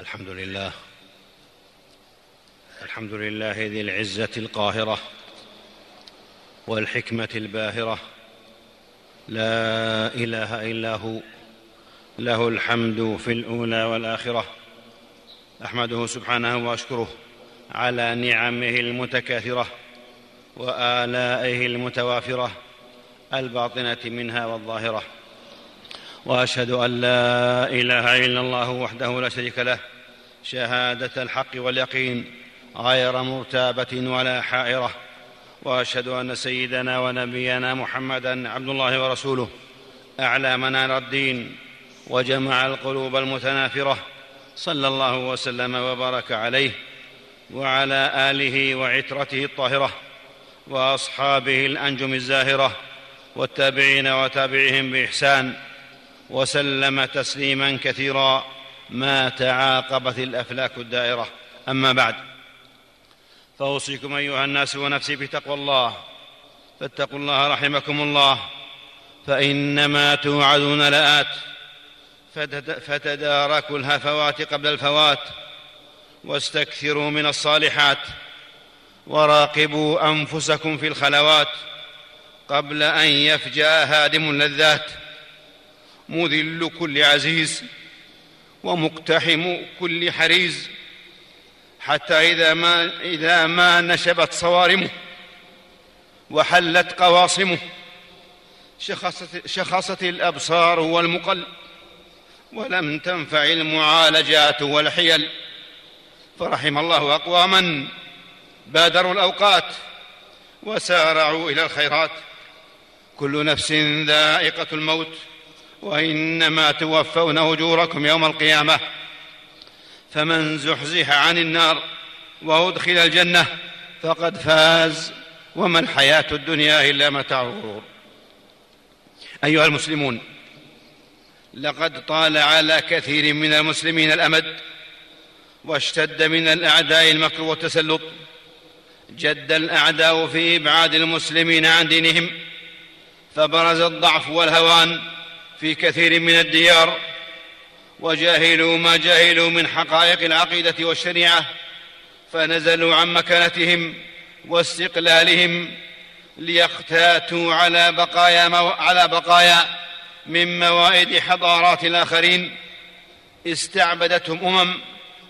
الحمد لله. الحمد لله ذي العزة القاهرة والحكمة الباهرة. لا إله إلا هو. له الحمد في الأولى والآخرة. أحمده سبحانه وأشكره على نعمه المتكاثرة وآلائه المتوافرة الباطنة منها والظاهرة. وأشهد أن لا إله إلا الله وحده لا شريك له شهادة الحق واليقين غير مرتابة ولا حائرة. وأشهد أن سيدنا ونبينا محمدا عبد الله ورسوله أعلى منار الدين وجمع القلوب المتنافرة صلى الله وسلم وبارك عليه وعلى آله وعترته الطاهرة وأصحابه الأنجم الزاهرة والتابعين وتابعهم بإحسان وسلم تسليما كثيرا ما تعاقبت الأفلاك الدائرة. أما بعد فأوصيكم أيها الناس ونفسي بتقوى الله. فاتقوا الله رحمكم الله فإنما توعدون لآت. فتداركوا الهفوات قبل الفوات واستكثروا من الصالحات وراقبوا أنفسكم في الخلوات قبل أن يفجأ هادم اللذات مذل كل عزيز ومقتحم كل حريز حتى إذا ما, إذا ما نشبت صوارمه وحلت قواصمه شخصت, شخصت الأبصار والمقل ولم تنفع المعالجات والحيل فرحم الله أقواما بادروا الأوقات وسارعوا إلى الخيرات كل نفس ذائقة الموت وإنما توفون أجوركم يوم القيامة. فمن زحزح عن النار وأدخل الجنة فقد فاز وما الحياة الدنيا إلا متاع الغرور. أيها المسلمون لقد طال على كثير من المسلمين الأمد واشتد من الأعداء المكر والتسلط جد الأعداء في إبعاد المسلمين عن دينهم فبرز الضعف والهوان في كثير من الديار وجاهلوا ما جاهلوا من حقائق العقيدة والشريعة فنزلوا عن مكانتهم واستقلالهم ليقتاتوا على بقايا مو... على بقايا من موائد حضارات الآخرين. استعبدتهم أمم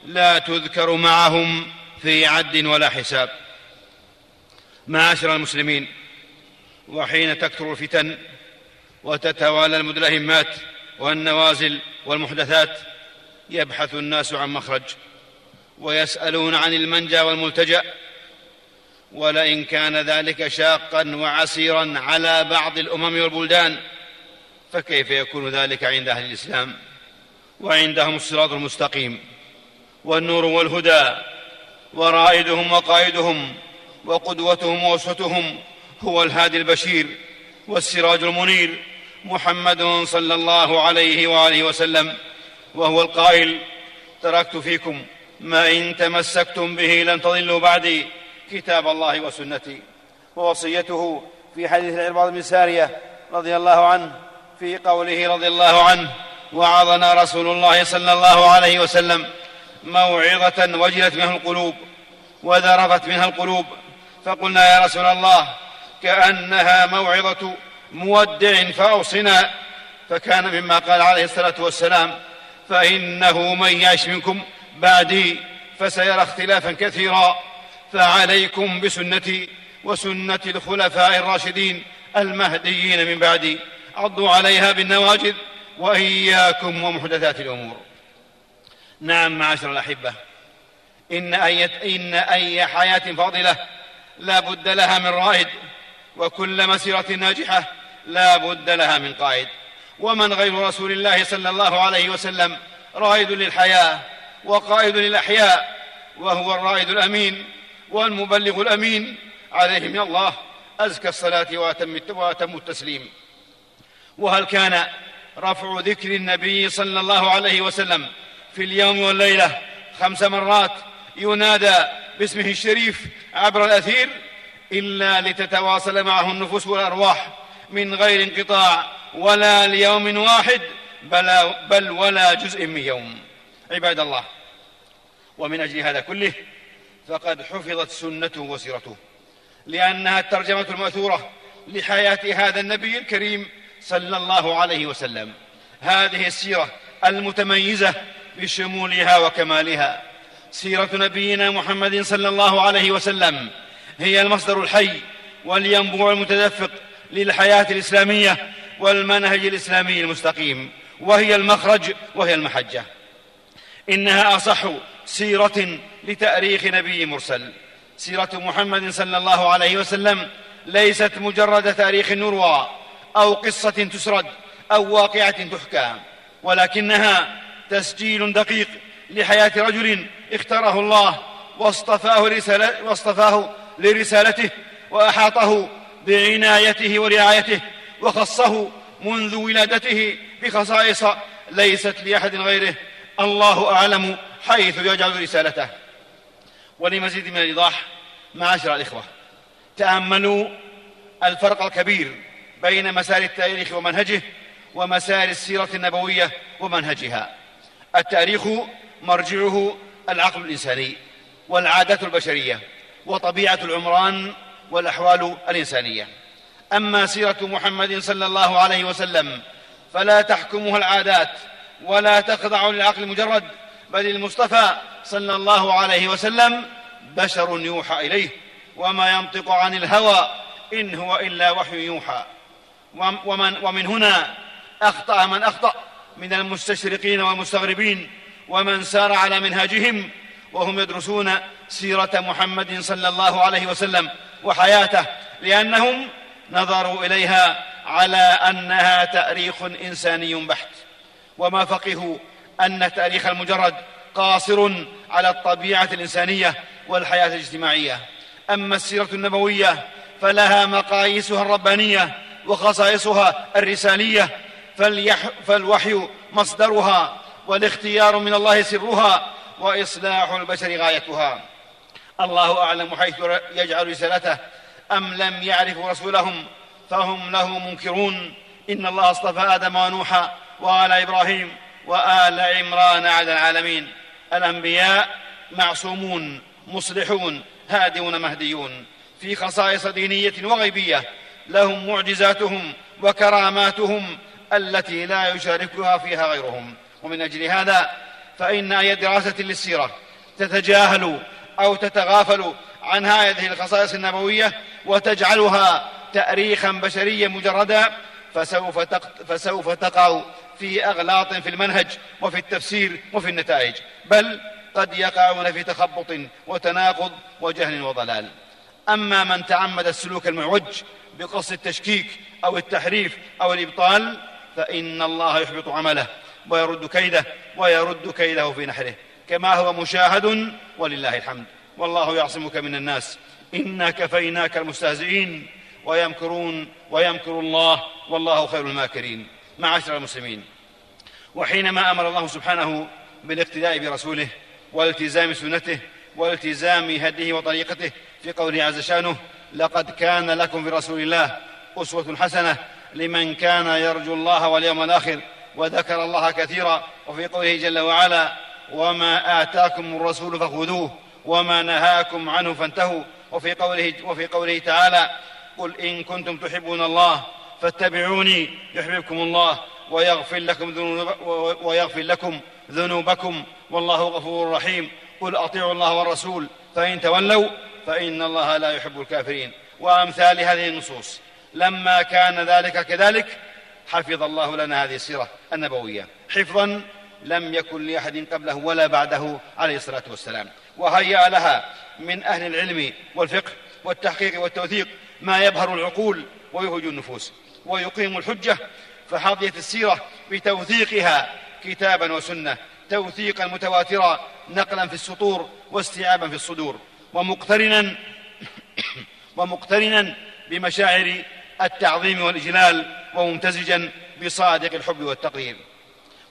لا تذكر معهم في عد ولا حساب. معاشر المسلمين وحين تكثر الفتن وتتوالى المدلهمات والنوازل والمحدثات يبحث الناس عن مخرج ويسألون عن المنجى والملتجأ ولئن كان ذلك شاقا وعسيرا على بعض الأمم والبلدان فكيف يكون ذلك عند أهل الإسلام؟ وعندهم الصراط المستقيم والنور والهدى ورائدهم وقائدهم وقدوتهم واسوتهم هو الهادي البشير. والسراج المنير محمد صلى الله عليه وآله وسلم وهو القائل تركت فيكم ما إن تمسكتم به لن تضلوا بعدي كتاب الله وسنتي. ووصيته في حديث العرباض بن سارية رضي الله عنه في قوله رضي الله عنه وعظنا رسول الله صلى الله عليه وسلم موعظة وجلت منها القلوب وذرفت منها القلوب فقلنا يا رسول الله كأنها موعظة مودع فأوصنا. فكان مما قال عليه الصلاة والسلام فإنه من يعش منكم بعدي فسيرى اختلافا كثيرا. فعليكم بسنتي وسنة الخلفاء الراشدين المهديين من بعدي. عضوا عليها بالنواجذ وإياكم ومحدثات الأمور. نعم معاشر الأحبة إن اي إن أي حياة فاضلة لا بد لها من رائد. وكل مسيرة ناجحة لا بد لها من قائد. ومن غير رسول الله صلى الله عليه وسلم رائد للحياة وقائد للأحياء وهو الرائد الأمين والمبلغ الأمين. عليه من الله أزكى الصلاة وأتم التسليم. وهل كان رفع ذكر النبي صلى الله عليه وسلم في اليوم والليلة خمس مرات ينادى باسمه الشريف عبر الأثير؟ إلا لتتواصل معه النفوس والأرواح من غير انقطاع ولا ليوم واحد بل, بل ولا جزء من يوم. عباد الله ومن أجل هذا كله فقد حفظت سنته وسيرته لأنها الترجمة المأثورة لحياة هذا النبي الكريم صلى الله عليه وسلم. هذه السيرة المتميزة بشمولها وكمالها. سيرة نبينا محمد صلى الله عليه وسلم هي المصدر الحي والينبوع المتدفق للحياة الإسلامية والمنهج الإسلامي المستقيم وهي المخرج وهي المحجة. إنها أصح سيرة لتأريخ نبي مرسل. سيرة محمد صلى الله عليه وسلم ليست مجرد تاريخ يروى أو قصة تسرد أو واقعة تحكى ولكنها تسجيل دقيق لحياة رجل اختاره الله واصطفاه, رسالة واصطفاه لرسالته وأحاطه بعنايته ورعايته وخصه منذ ولادته بخصائص ليست لأحد غيره. الله أعلم حيث يجعل رسالته. ولمزيد من الإيضاح معاشر الإخوة تأملوا الفرق الكبير بين مسار التاريخ ومنهجه ومسار السيرة النبوية ومنهجها. التاريخ مرجعه العقل الإنساني والعادات البشرية. وطبيعة العمران والأحوال الإنسانية. أما سيرة محمد صلى الله عليه وسلم فلا تحكمها العادات ولا تخضع للعقل المجرد بل المصطفى صلى الله عليه وسلم بشر يوحى إليه وما ينطق عن الهوى إن هو إلا وحي يوحى. ومن, ومن هنا أخطأ من أخطأ من المستشرقين والمستغربين ومن سار على منهاجهم وهم يدرسون سيرة محمد صلى الله عليه وسلم وحياته لأنهم نظروا إليها على أنها تأريخ إنساني بحت. وما فقهوا أن التأريخ المجرد قاصر على الطبيعة الإنسانية والحياة الاجتماعية. أما السيرة النبوية فلها مقاييسها الربانية وخصائصها الرسالية فالوحي مصدرها والاختيار من الله سرها وإصلاح البشر غايتها. الله أعلم حيث يجعل رسالته. أم لم يعرفوا رسولهم فهم له منكرون. إن الله اصطفى آدم ونوحا وآل إبراهيم وآل عمران على العالمين. الأنبياء معصومون مصلحون هادون مهديون. في خصائص دينية وغيبية لهم معجزاتهم وكراماتهم التي لا يشاركها فيها غيرهم. ومن أجل هذا فإن أي دراسة للسيرة تتجاهل أو تتغافل عن هذه الخصائص النبوية وتجعلها تاريخا بشريا مجردا فسوف, فسوف تقع في أغلاط في المنهج وفي التفسير وفي النتائج بل قد يقعون في تخبط وتناقض وجهل وضلال. أما من تعمد السلوك المعوج بقصد التشكيك أو التحريف أو الإبطال فإن الله يحبط عمله. ويرد كيده ويرد كيده في نحره كما هو مشاهد ولله الحمد. والله يعصمك من الناس. إنا كفيناك المستهزئين. ويمكرون ويمكر الله. والله خير الماكرين. معاشر المسلمين. وحينما أمر الله سبحانه بالاقتداء برسوله والتزام سنته والتزام هديه وطريقته في قوله عز شانه لقد كان لكم في رسول الله أسوة حسنة لمن كان يرجو الله واليوم الآخر. وذكر الله كثيرا وفي قوله جل وعلا وما اتاكم الرسول فخذوه وما نهاكم عنه فانتهوا وفي قوله, وفي قوله تعالى قل إن كنتم تحبون الله فاتبعوني يحببكم الله ويغفر لكم ذنوب ويغفر لكم ذنوبكم والله غفور رحيم قل أطيعوا الله والرسول فإن تولوا فإن الله لا يحب الكافرين وأمثال هذه النصوص لما كان ذلك كذلك حفظ الله لنا هذه السيرة النبوية. حفظا لم يكن لأحد قبله ولا بعده عليه الصلاة والسلام. وهيأ لها من أهل العلم والفقه والتحقيق والتوثيق ما يبهر العقول ويهج النفوس ويقيم الحجة. فحظيت السيرة بتوثيقها كتابا وسنة توثيقا متواترا نقلا في السطور واستيعابا في الصدور. ومقترنا ومقترنا بمشاعر التعظيم والإجلال وممتزجا بصادق الحب والتقرير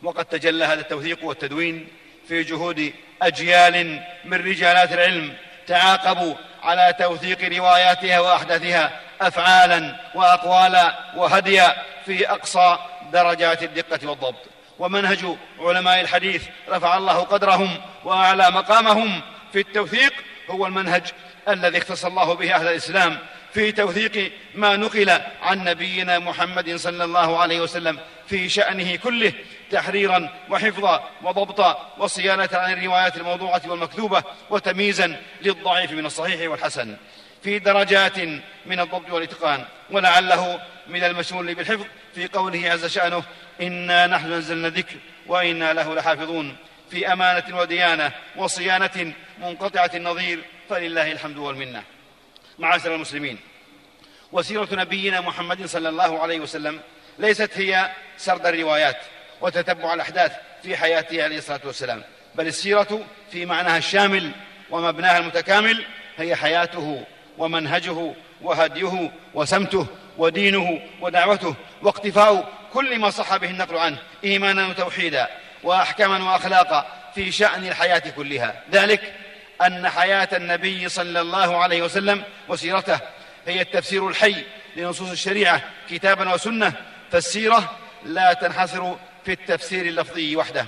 وقد تجلى هذا التوثيق والتدوين في جهود أجيال من رجالات العلم تعاقبوا على توثيق رواياتها وأحداثها افعالا واقوالا وهديا في أقصى درجات الدقة والضبط. ومنهج علماء الحديث رفع الله قدرهم وأعلى مقامهم في التوثيق هو المنهج الذي اختص الله به أهل الإسلام في توثيق ما نقل عن نبينا محمد صلى الله عليه وسلم في شأنه كله تحريرا وحفظا وضبطا وصيانة عن الروايات الموضوعة والمكذوبة وتمييزا للضعيف من الصحيح والحسن. في درجات من الضبط والإتقان ولعله من المشمول بالحفظ في قوله عز شأنه إنا نحن نزلنا الذكر وإنا له لحافظون في أمانة وديانة وصيانة منقطعة النظير فلله الحمد والمنة. معاشر المسلمين. وسيرة نبينا محمد صلى الله عليه وسلم ليست هي سرد الروايات وتتبع الأحداث في حياته عليه الصلاة والسلام بل السيرة في معناها الشامل ومبناها المتكامل هي حياته ومنهجه وهديه وسمته ودينه ودعوته واقتفاء كل ما صح به النقل عنه إيمانا وتوحيدا وأحكاما وأخلاقا في شأن الحياة كلها. ذلك أن حياة النبي صلى الله عليه وسلم وسيرته هي التفسير الحي لنصوص الشريعة كتابا وسنة فالسيرة لا تنحصر في التفسير اللفظي وحده.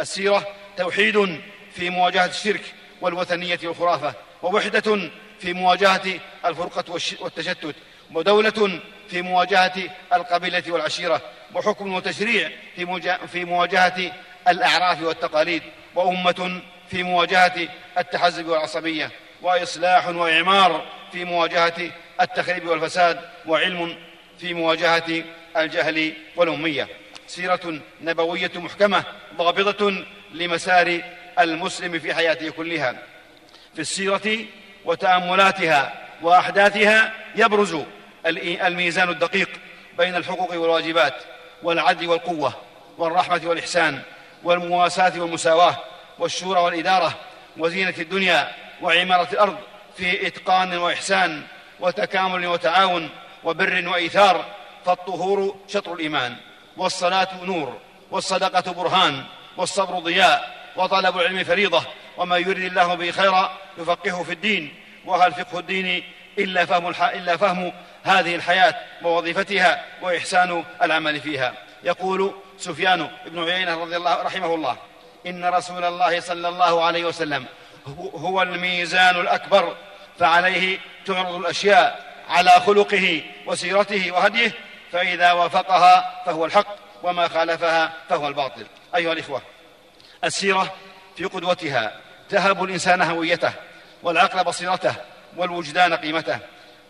السيرة توحيد في مواجهة الشرك والوثنية والخرافة ووحدة في مواجهة الفرقة والتشتت ودولة في مواجهة القبيلة والعشيرة وحكم وتشريع في مواجهة الأعراف والتقاليد وأمة في مواجهة التحزب والعصبية وإصلاح وإعمار في مواجهة التخريب والفساد وعلم في مواجهة الجهل والأمية. سيرة نبوية محكمة ضابطة لمسار المسلم في حياته كلها. في السيرة وتأملاتها وأحداثها يبرز الميزان الدقيق بين الحقوق والواجبات والعدل والقوة والرحمة والإحسان والمواساة والمساواة. والشورى والإدارة وزينة الدنيا وعمارة الأرض في إتقان وإحسان وتكامل وتعاون وبر وإيثار فالطهور شطر الإيمان والصلاة نور والصدقة برهان والصبر ضياء وطلب العلم فريضة وما يرد الله به خيرا يفقهه في الدين. وهل فقه الدين إلا فهم, الح... إلا فهم هذه الحياة ووظيفتها وإحسان العمل فيها؟ يقول سفيان بن عيينة رضي الله رحمه الله. إن رسول الله صلى الله عليه وسلم هو الميزان الأكبر فعليه تعرض الأشياء على خلقه وسيرته وهديه فإذا وافقها فهو الحق وما خالفها فهو الباطل. أيها الإخوة السيرة في قدوتها تهب الإنسان هويته والعقل بصيرته والوجدان قيمته.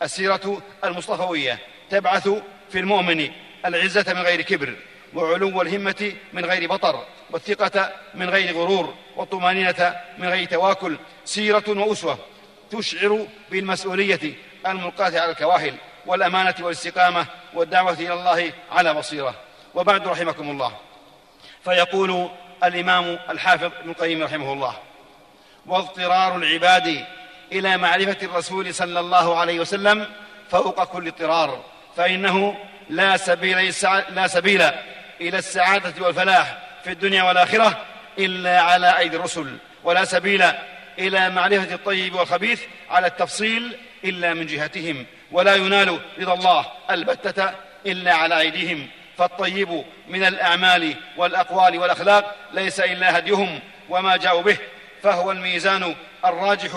السيرة المصطفوية تبعث في المؤمن العزة من غير كبر. وعلو الهمة من غير بطر والثقة من غير غرور والطمأنينة من غير تواكل سيرة وأسوة تشعر بالمسؤولية الملقاة على الكواهل والأمانة والاستقامة والدعوة إلى الله على بصيرة. وبعد رحمكم الله. فيقول الإمام الحافظ ابن القيم رحمه الله واضطرار العباد إلى معرفة الرسول صلى الله عليه وسلم فوق كل اضطرار فإنه لا سبيل, لا سبيل إلى السعادة والفلاح في الدنيا والآخرة إلا على أيدي الرسل ولا سبيل إلى معرفة الطيب والخبيث على التفصيل إلا من جهتهم ولا ينال رضا الله البتة إلا على أيديهم. فالطيب من الأعمال والأقوال والأخلاق ليس إلا هديهم وما جاءوا به فهو الميزان الراجح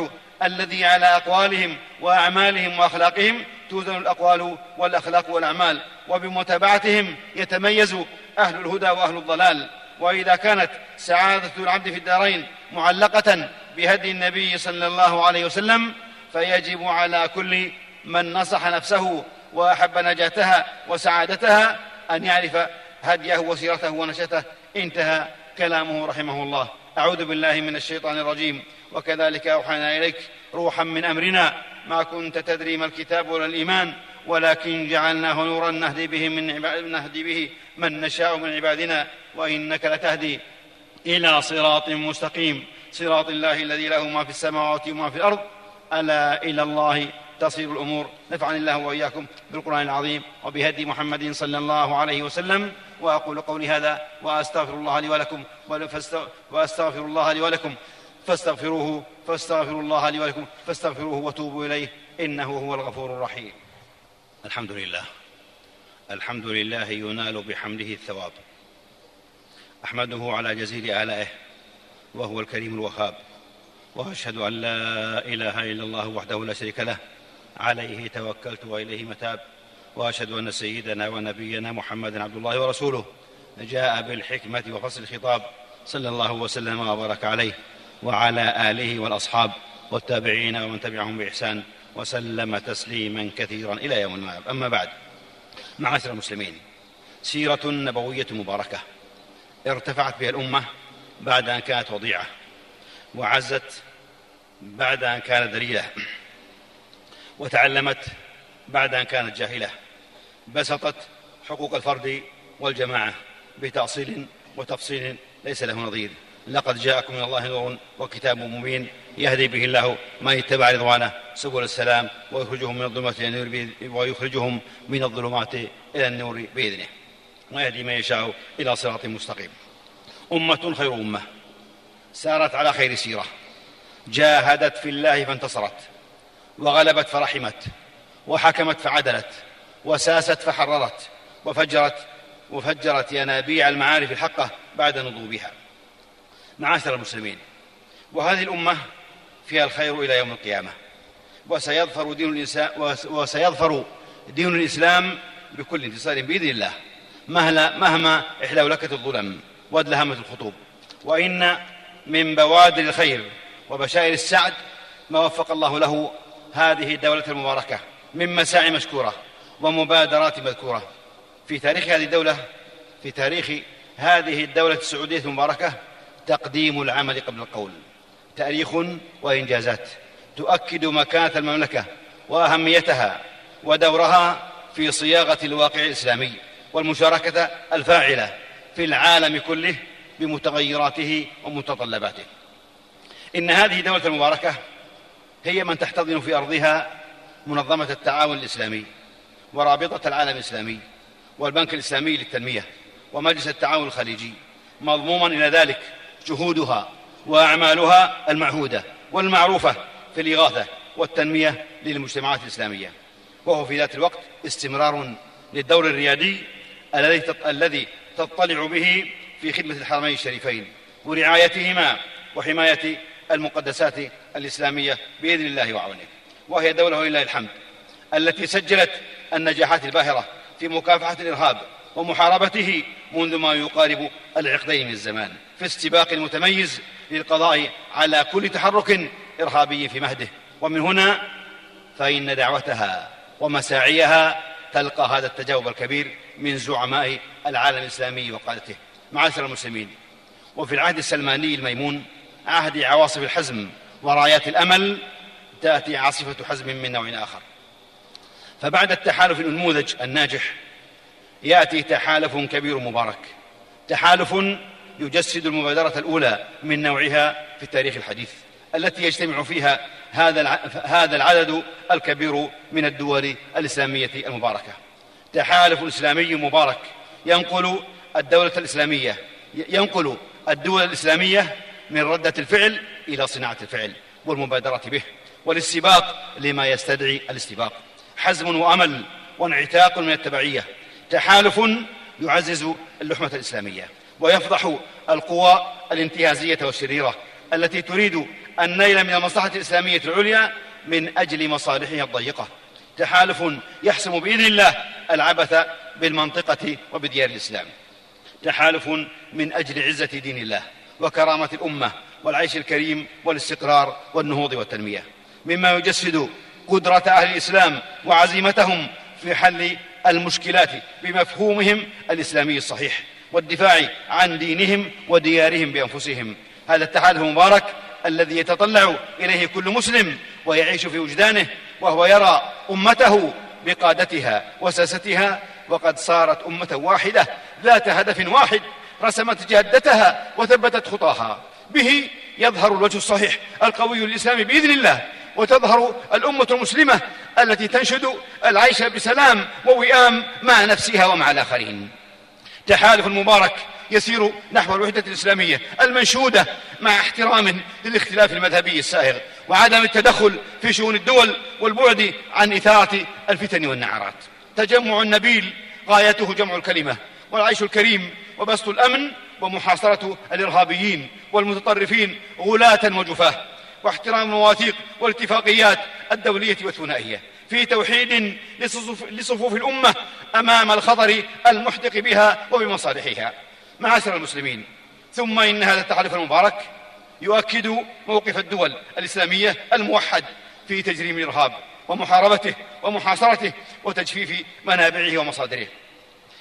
الذي على أقوالهم وأعمالهم وأخلاقهم توزن الأقوال والأخلاق والأعمال وبمتابعتهم يتميز أهل الهدى وأهل الضلال. وإذا كانت سعادة العبد في الدارين معلقة بهدي النبي صلى الله عليه وسلم فيجب على كل من نصح نفسه وأحب نجاتها وسعادتها أن يعرف هديه وسيرته ونشته انتهى كلامه رحمه الله. أعوذ بالله من الشيطان الرجيم. وكذلك أوحينا إليك روحا من أمرنا. ما كنت تدري ما الكتاب ولا الإيمان. ولكن جعلناه نورا نهدي به من نهدي به من نشاء من عبادنا وإنك لتهدي إلى صراط مستقيم. صراط الله الذي له ما في السماوات وما في الأرض. ألا إلى الله تصير الأمور. نفعني الله وإياكم بالقرآن العظيم وبهدي محمد صلى الله عليه وسلم. وأقول قولي هذا وأستغفر الله لي ولكم وأستغفر الله لي ولكم. فاستغفروه فاستغفروا الله لي ولكم. فاستغفروه وتوبوا إليه. إنه هو الغفور الرحيم. الحمد لله. الحمد لله ينال بحمده الثواب. أحمده على جزيل آلائه وهو الكريم الوهاب وأشهد أن لا إله إلا الله وحده لا شريك له عليه توكلت وإليه متاب وأشهد أن سيدنا ونبينا محمدا عبد الله ورسوله جاء بالحكمة وفصل الخطاب صلى الله وسلم وبارك عليه وعلى آله والأصحاب والتابعين ومن تبعهم بإحسان. وسلم تسليما كثيرا إلى يوم المآب أما بعد معاشر المسلمين سيرة نبوية مباركة ارتفعت بها الأمة بعد أن كانت وضيعة وعزت بعد أن كانت ذليلة وتعلمت بعد أن كانت جاهلة بسطت حقوق الفرد والجماعة بتأصيل وتفصيل ليس له نظير. لقد جاءكم من الله نور وكتاب مبين يهدي به الله من اتبع رضوانه سبل السلام ويخرجهم من الظلمات إلى النور ويخرجهم من الظلمات إلى النور بإذنه. ويهدي من يشاء إلى صراط مستقيم. أمة خير أمة. سارت على خير سيرة. جاهدت في الله فانتصرت. وغلبت فرحمت. وحكمت فعدلت. وساست فحررت. وفجرت وفجرت ينابيع المعارف الحقه بعد نضوبها. معاشر المسلمين وهذه الأمة فيها الخير إلى يوم القيامة. وسيظفر دين وسيظفر دين الإسلام بكل انتصار بإذن الله. مهما إحلولكت الظلم وادلهمت الخطوب. وإن من بوادر الخير وبشائر السعد ما وفق الله له هذه الدولة المباركة من مساعي مشكورة ومبادرات مذكورة. في تاريخ هذه الدولة في تاريخ هذه الدولة السعودية المباركة تقديم العمل قبل القول. تاريخ وإنجازات تؤكد مكانة المملكة وأهميتها ودورها في صياغة الواقع الإسلامي والمشاركة الفاعلة في العالم كله بمتغيراته ومتطلباته. إن هذه دولة المباركة هي من تحتضن في أرضها منظمة التعاون الإسلامي ورابطة العالم الإسلامي والبنك الإسلامي للتنمية ومجلس التعاون الخليجي مضموما إلى ذلك جهودها وأعمالها المعهودة والمعروفة في الإغاثة والتنمية للمجتمعات الإسلامية. وهو في ذات الوقت استمرار للدور الريادي الذي تطلع به في خدمة الحرمين الشريفين ورعايتهما وحماية المقدسات الإسلامية بإذن الله وعونه. وهي دولة ولله الحمد التي سجلت النجاحات الباهرة في مكافحة الإرهاب ومحاربته منذ ما يقارب العقدين من الزمان في استباق متميز للقضاء على كل تحرك إرهابي في مهده. ومن هنا فإن دعوتها ومساعيها تلقى هذا التجاوب الكبير من زعماء العالم الإسلامي وقادته. معاشر المسلمين. وفي العهد السلماني الميمون عهد عواصف الحزم ورايات الأمل تأتي عاصفة حزم من نوع آخر. فبعد التحالف النموذج الناجح يأتي تحالف كبير مبارك. تحالف يجسد المبادرة الأولى من نوعها في التاريخ الحديث التي يجتمع فيها هذا هذا العدد الكبير من الدول الإسلامية المباركة. تحالف إسلامي مبارك ينقل الدولة الإسلامية ينقل الدول الإسلامية من ردة الفعل إلى صناعة الفعل والمبادرة به والاستباق لما يستدعي الاستباق. حزم وأمل وانعتاق من التبعية تحالف يعزز اللحمة الإسلامية ويفضح القوى الانتهازية والشريرة التي تريد النيل من المصلحة الإسلامية العليا من أجل مصالحها الضيقة. تحالف يحسم بإذن الله العبث بالمنطقة وبديار الإسلام. تحالف من أجل عزة دين الله وكرامة الأمة والعيش الكريم والاستقرار والنهوض والتنمية. مما يجسد قدرة أهل الإسلام وعزيمتهم في حل المشكلات بمفهومهم الإسلامي الصحيح والدفاع عن دينهم وديارهم بأنفسهم. هذا التحالف المبارك الذي يتطلع إليه كل مسلم ويعيش في وجدانه وهو يرى أمته بقادتها وساستها وقد صارت أمة واحدة ذات هدف واحد رسمت جادتها وثبتت خطاها. به يظهر الوجه الصحيح القوي للإسلام بإذن الله وتظهر الأمة المسلمة التي تنشد العيش بسلام ووئام مع نفسها ومع الآخرين. تحالف مبارك يسير نحو الوحدة الإسلامية المنشودة مع احترام للاختلاف المذهبي السائغ وعدم التدخل في شؤون الدول والبعد عن إثارة الفتن والنعرات. تجمع النبيل غايته جمع الكلمة والعيش الكريم وبسط الأمن ومحاصرة الإرهابيين والمتطرفين غلاة وجفاة. واحترام المواثيق والاتفاقيات الدولية والثنائية. في توحيد لصفوف, لصفوف الأمة أمام الخطر المحدق بها وبمصالحها. معاشر المسلمين ثم إن هذا التحالف المبارك يؤكد موقف الدول الإسلامية الموحد في تجريم الإرهاب ومحاربته ومحاصرته وتجفيف منابعه ومصادره.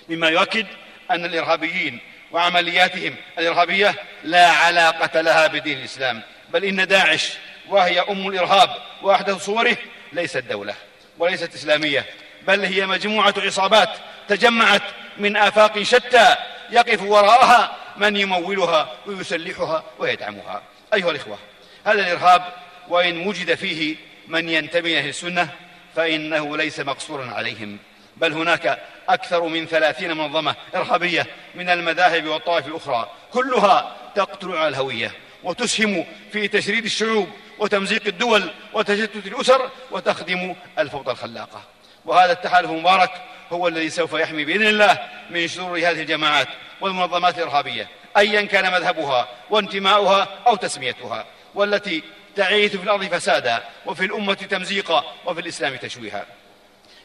مما يؤكد أن الإرهابيين وعملياتهم الإرهابية لا علاقة لها بدين الإسلام. بل إن داعش وهي أم الإرهاب وأحدث صوره ليست دولة وليست إسلامية بل هي مجموعة عصابات تجمعت من آفاق شتى يقف وراءها من يمولها ويسلحها ويدعمها. أيها الإخوة هذا الإرهاب وإن وجد فيه من ينتمي إلى السنة فإنه ليس مقصورا عليهم بل هناك أكثر من ثلاثين منظمة إرهابية من المذاهب والطوائف الأخرى كلها تقتل على الهوية. وتسهم في تشريد الشعوب وتمزيق الدول وتشتت الأسر وتخدم الفوضى الخلاقة. وهذا التحالف المبارك هو الذي سوف يحمي بإذن الله من شرور هذه الجماعات والمنظمات الإرهابية أيا كان مذهبها وانتماؤها أو تسميتها والتي تعيث في الأرض فسادا وفي الأمة تمزيقا وفي الإسلام تشويها.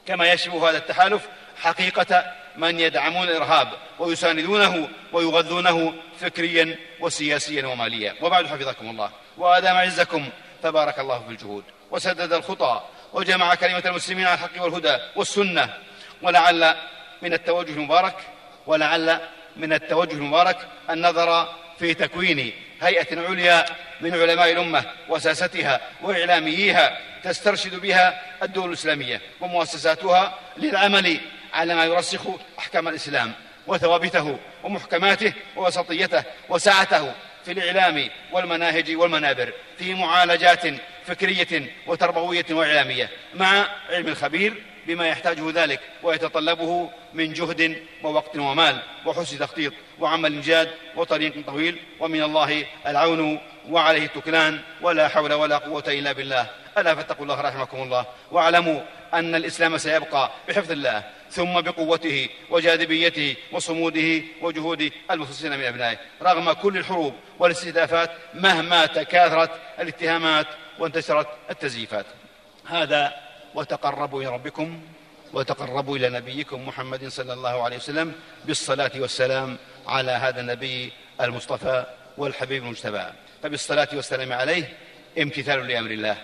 كما يشبه هذا التحالف حقيقة من يدعمون الإرهاب ويساندونه ويغذونه فكريا وسياسيا وماليا. وبعد حفظكم الله. وآدام عزكم فبارك الله في الجهود. وسدد الخطى وجمع كلمة المسلمين على الحق والهدى والسنة. ولعل من التوجه المبارك ولعل من التوجه المبارك النظر في تكوين هيئة عليا من علماء الأمة وساستها وإعلامييها تسترشد بها الدول الإسلامية ومؤسساتها للعمل على ما يرسخ أحكام الإسلام وثوابته ومحكماته ووسطيته وسعته في الإعلام والمناهج والمنابر في معالجات فكرية وتربوية وإعلامية مع علم الخبير بما يحتاجه ذلك ويتطلبه من جهد ووقت ومال وحسن تخطيط وعمل جاد وطريق طويل ومن الله العون وعليه التكلان ولا حول ولا قوة إلا بالله. ألا فاتقوا الله رحمكم الله واعلموا أن الإسلام سيبقى بحفظ الله ثم بقوته وجاذبيته وصموده وجهود المخلصين من أبنائه. رغم كل الحروب والاستهدافات مهما تكاثرت الاتهامات وانتشرت التزييفات. هذا وتقربوا إلى ربكم وتقربوا إلى نبيكم محمد صلى الله عليه وسلم بالصلاة والسلام على هذا النبي المصطفى والحبيب المجتبى. فبالصلاة والسلام عليه امتثال لأمر الله.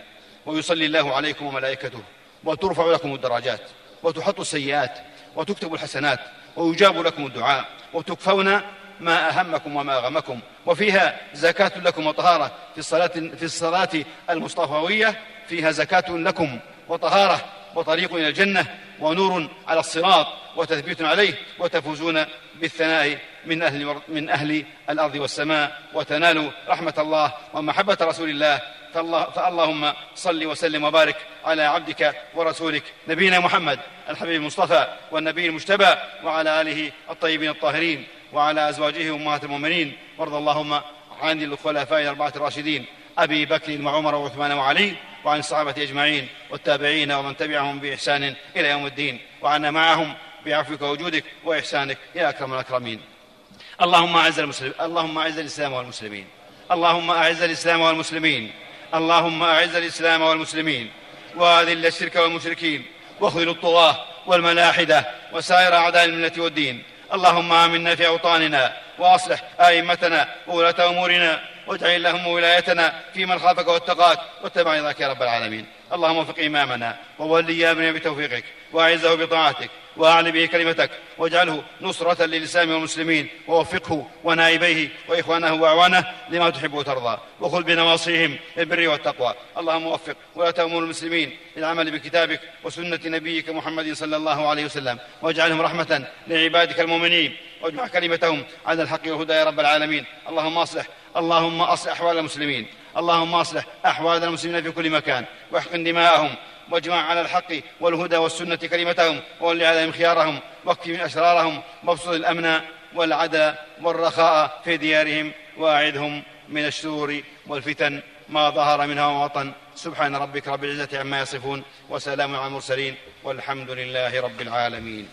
ويصلي الله عليكم وملائكته وترفع لكم الدرجات وتحط السيئات وتكتب الحسنات ويجاب لكم الدعاء وتكفون ما أهمكم وما أغمكم وفيها زكاة لكم وطهارة في الصلاة, في الصلاة المصطفوية فيها زكاة لكم وطهارة وطريق إلى الجنة ونور على الصراط وتثبيت عليه وتفوزون بالثناء من أهل, من أهل الأرض والسماء وتنالوا رحمة الله ومحبة رسول الله فالله فاللهم صل وسلم وبارك على عبدك ورسولك نبينا محمد الحبيب المصطفى والنبي المجتبى وعلى آله الطيبين الطاهرين وعلى أزواجه أمهات المؤمنين. وارض اللهم عن الخلفاء الأربعة الراشدين أبي بكر وعمر وعثمان وعلي وعن الصحابة أجمعين والتابعين ومن تبعهم بإحسان إلى يوم الدين. وعنا معهم بعفوك وجودك وإحسانك يا أكرم الأكرمين. اللهم أعز المسلم اللهم أعز الإسلام والمسلمين. اللهم أعز الإسلام والمسلمين. اللهم أعز الإسلام والمسلمين وأذل الشرك والمشركين وأخذل الطغاة والملاحدة وسائر أعداء الملة والدين. اللهم آمنا في أوطاننا وأصلح أئمتنا وولاة أمورنا واجعل اللهم ولايتنا في من خافك واتقاك واتبع رضاك يا رب العالمين. اللهم وفق إمامنا وولي أمرنا بتوفيقك وأعزه بطاعتك وأعل به كلمتك واجعله نصرة للإسلام والمسلمين ووفقه ونائبيه وإخوانه وأعوانه لما تحب وترضى وخذ بنواصيهم للبر والتقوى. اللهم وفق ولا تأمر المسلمين للعمل بكتابك وسنة نبيك محمد صلى الله عليه وسلم واجعلهم رحمة لعبادك المؤمنين واجمع كلمتهم على الحق والهدى يا رب العالمين. اللهم أصلح اللهم أصلح أحوال المسلمين. اللهم اصلح احوال المسلمين في كل مكان واحقن دماءهم واجمع على الحق والهدى والسنة كلمتهم وول عليهم خيارهم واكف من أشرارهم وابسط الأمن والعدل والرخاء في ديارهم وأعذهم من الشرور والفتن ما ظهر منها وما سبحان ربك رب العزة عما يصفون وسلام على المرسلين والحمد لله رب العالمين.